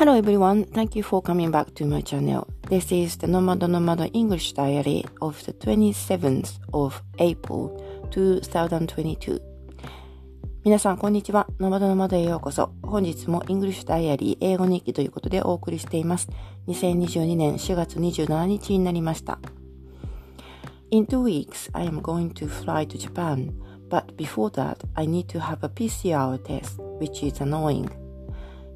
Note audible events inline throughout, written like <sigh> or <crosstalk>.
Hello everyone, thank you for coming back to my channel. This is the Nomad Nomad English Diary of the 27th of April 2022. 皆さん、こんにちは。ノマドノマドへようこそ。本日も English Diary 英語日記ということでお送りしています。2022年4月27日になりました。In two weeks, I am going to fly to Japan, but before that, I need to have a PCR test, which is annoying.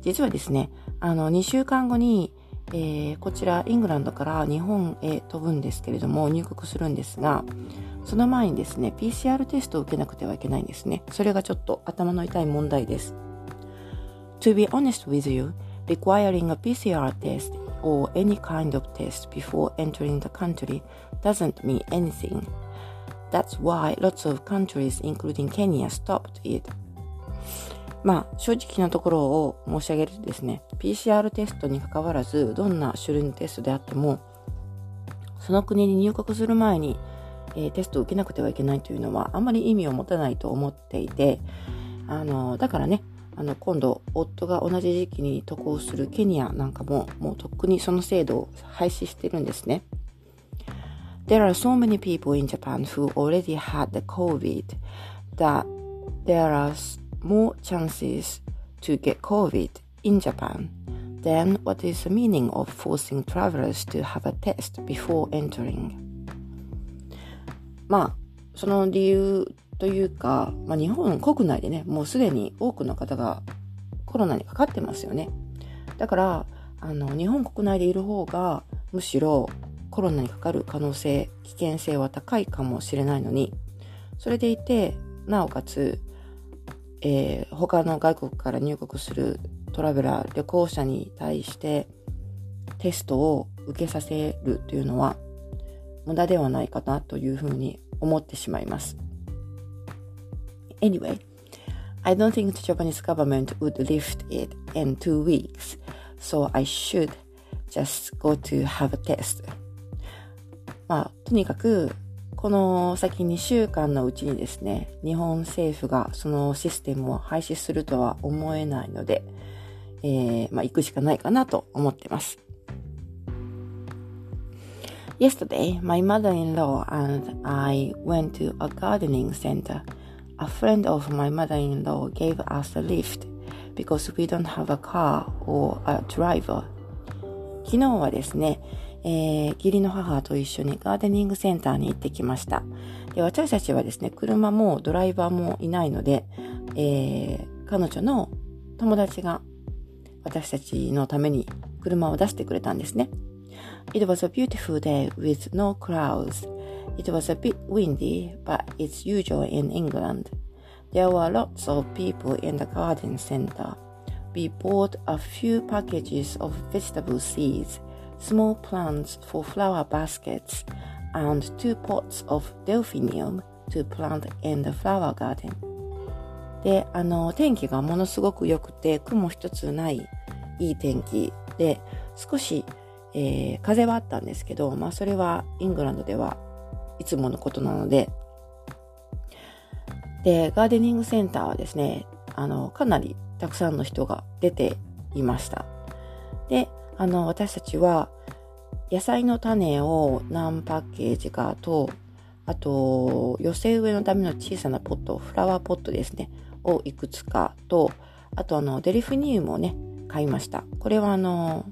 実はですね、あの、2週間後に、えー、こちらイングランドから日本へ飛ぶんですけれども、入国するんですが、その前にですね、PCR テストを受けなくてはいけないんですね。それがちょっと頭の痛い問題です。To be honest with you, requiring a PCR test or any kind of test before entering the country doesn't mean anything. That's why lots of countries, including Kenya, stopped it. まあ、正直なところを申し上げるとですね、PCR テストに関わらず、どんな種類のテストであっても、その国に入国する前に、えー、テストを受けなくてはいけないというのは、あまり意味を持たないと思っていて、あの、だからね、あの、今度、夫が同じ時期に渡航するケニアなんかも、もうとっくにその制度を廃止してるんですね。There are so many people in Japan who already had the COVID that there are more chances to get COVID in Japan, then what is the meaning of forcing travelers to have a test before entering? まあ、その理由というか、まあ、日本国内でね、もうすでに多くの方がコロナにかかってますよね。だから、あの、日本国内でいる方が、むしろコロナにかかる可能性、危険性は高いかもしれないのに、それでいて、なおかつ、えー、他の外国から入国するトラベラー、旅行者に対してテストを受けさせるというのは無駄ではないかなというふうに思ってしまいます。Anyway, I don't think the Japanese government would lift it in two weeks, so I should just go to have a test. まあ、とにかくこの先2週間のうちにですね、日本政府がそのシステムを廃止するとは思えないので、えー、まあ、行くしかないかなと思ってます。Yesterday, my mother-in-law and I went to a gardening center. A friend of my mother-in-law gave us a lift because we don't have a car or a driver. 昨日はですね、えー、義理の母と一緒にガーデニングセンターに行ってきました。で私たちはですね、車もドライバーもいないので、えー、彼女の友達が私たちのために車を出してくれたんですね。It was a beautiful day with no clouds. It was a bit windy, but it's usual in England. There were lots of people in the garden center. We bought a few packages of vegetable seeds small plants for flower baskets, and two pots of delphinium to plant in the flower garden. で、あの、天気がものすごく良くて、雲一つないいい天気で、少し、えー、風はあったんですけど、まあそれはイングランドではいつものことなので、で、ガーデニングセンターはですね、あの、かなりたくさんの人が出ていました。あの、私たちは、野菜の種を何パッケージかと、あと、寄せ植えのための小さなポット、フラワーポットですね、をいくつかと、あとあの、デリフニウムをね、買いました。これはあの、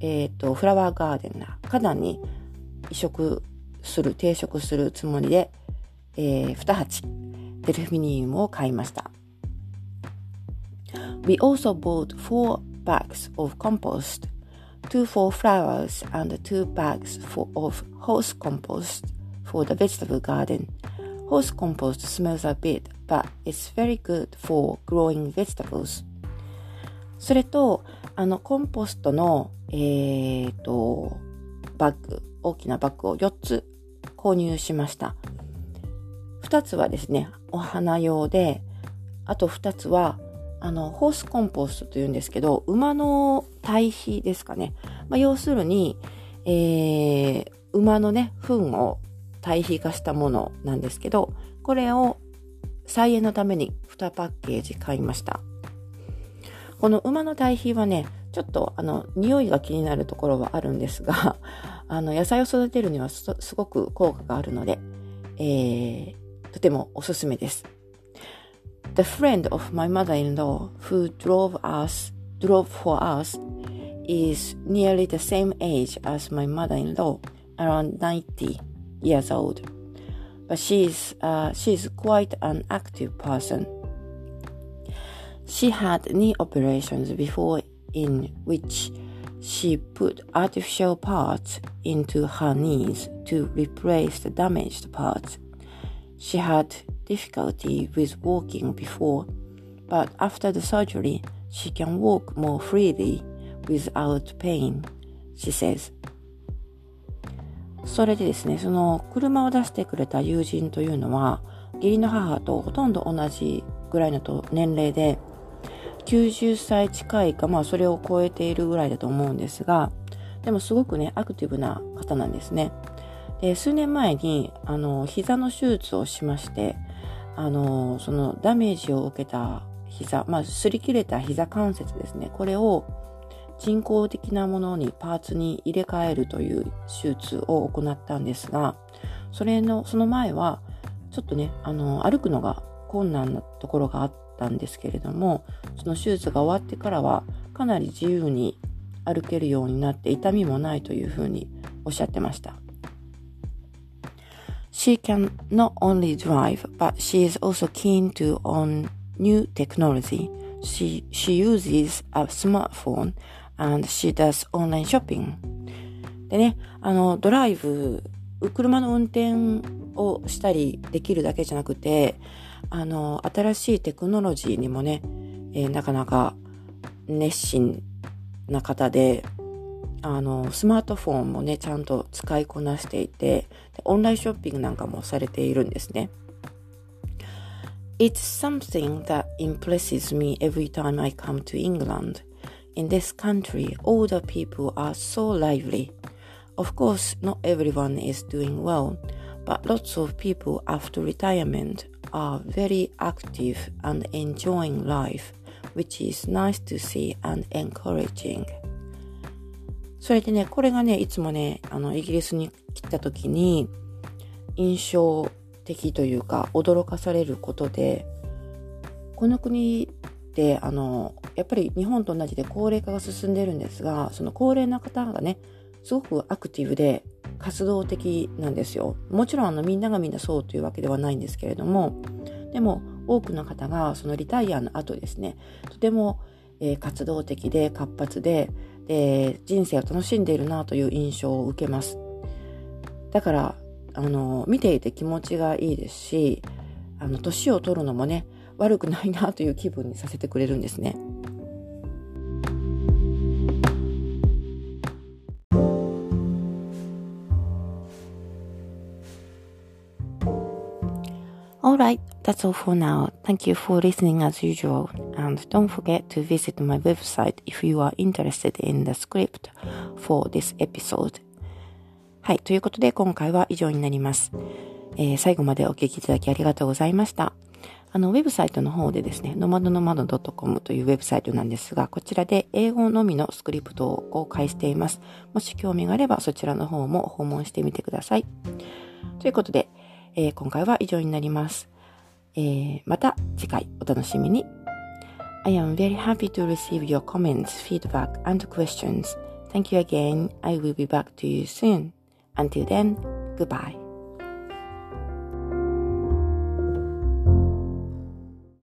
えっ、ー、と、フラワーガーデンな花壇に移植する、定食するつもりで、えー、2鉢、デリフニウムを買いました。We also bought four bags of compost two for flowers and two bags for, of horse compost for the vegetable garden. Horse compost smells a bit, but it's very good for growing vegetables. それと、あの、コンポストの、えーと、バッグ、大きなバッグを4つ購入しました。2つはですね、お花用で、あと2つはあの、ホースコンポストというんですけど、馬の堆肥ですかね。まあ、要するに、えー、馬のね、糞を堆肥化したものなんですけど、これを菜園のために2パッケージ買いました。この馬の堆肥はね、ちょっとあの匂いが気になるところはあるんですが <laughs> あの野菜を育てるにはすごく効果があるので、えー、とてもおすすめです。The friend of my mother-in-law who drove us drove for us is nearly the same age as my mother-in-law, around 90 years old. But she's uh, she's quite an active person. She had knee operations before in which she put artificial parts into her knees to replace the damaged parts. She had difficulty with walking before, but after the surgery, she can walk more freely without pain, she says. それでですね、その車を出してくれた友人というのは、義理の母とほとんど同じぐらいの年齢で、90歳近いか、まあそれを超えているぐらいだと思うんですが、でもすごくね、アクティブな方なんですね。で、数年前に、あの、膝の手術をしまして、あの、そのダメージを受けた膝、まあ、擦り切れた膝関節ですね。これを人工的なものにパーツに入れ替えるという手術を行ったんですが、それの、その前は、ちょっとね、あの、歩くのが困難なところがあったんですけれども、その手術が終わってからは、かなり自由に歩けるようになって痛みもないというふうにおっしゃってました。She can not only drive, but she is also keen to own new technology. She, she uses a smartphone and she does online shopping. でね、あの、ドライブ、車の運転をしたりできるだけじゃなくて、あの、新しいテクノロジーにもね、えー、なかなか熱心な方で、あの、スマートフォンもね、ちゃんと使いこなしていて、オンラインショッピングなんかもされているんですね。It's something that impresses me every time I come to England. In this country, older people are so lively. Of course, not everyone is doing well, but lots of people after retirement are very active and enjoying life, which is nice to see and encouraging. それでね、これがね、いつもね、あの、イギリスに来た時に、印象的というか、驚かされることで、この国って、あの、やっぱり日本と同じで高齢化が進んでるんですが、その高齢な方がね、すごくアクティブで活動的なんですよ。もちろんあのみんながみんなそうというわけではないんですけれども、でも多くの方がそのリタイアの後ですね、とても、えー、活動的で活発で、で、人生を楽しんでいるなという印象を受けます。だから、あの、見ていて気持ちがいいですし、あの、年を取るのもね、悪くないなという気分にさせてくれるんですね。Alright, that's all for now. Thank you for listening as usual. And don't forget to visit my website if you are interested in the script for this episode. はい。ということで、今回は以上になります。えー、最後までお聞きいただきありがとうございました。あの、ウェブサイトの方でですね、ノマドノマド .com というウェブサイトなんですが、こちらで英語のみのスクリプトを公開しています。もし興味があれば、そちらの方も訪問してみてください。ということで、えー、今回は以上になります。えー、また次回お楽しみに。I am very happy to receive your comments, feedback, and questions. Thank you again. I will be back to you soon. Until then, goodbye.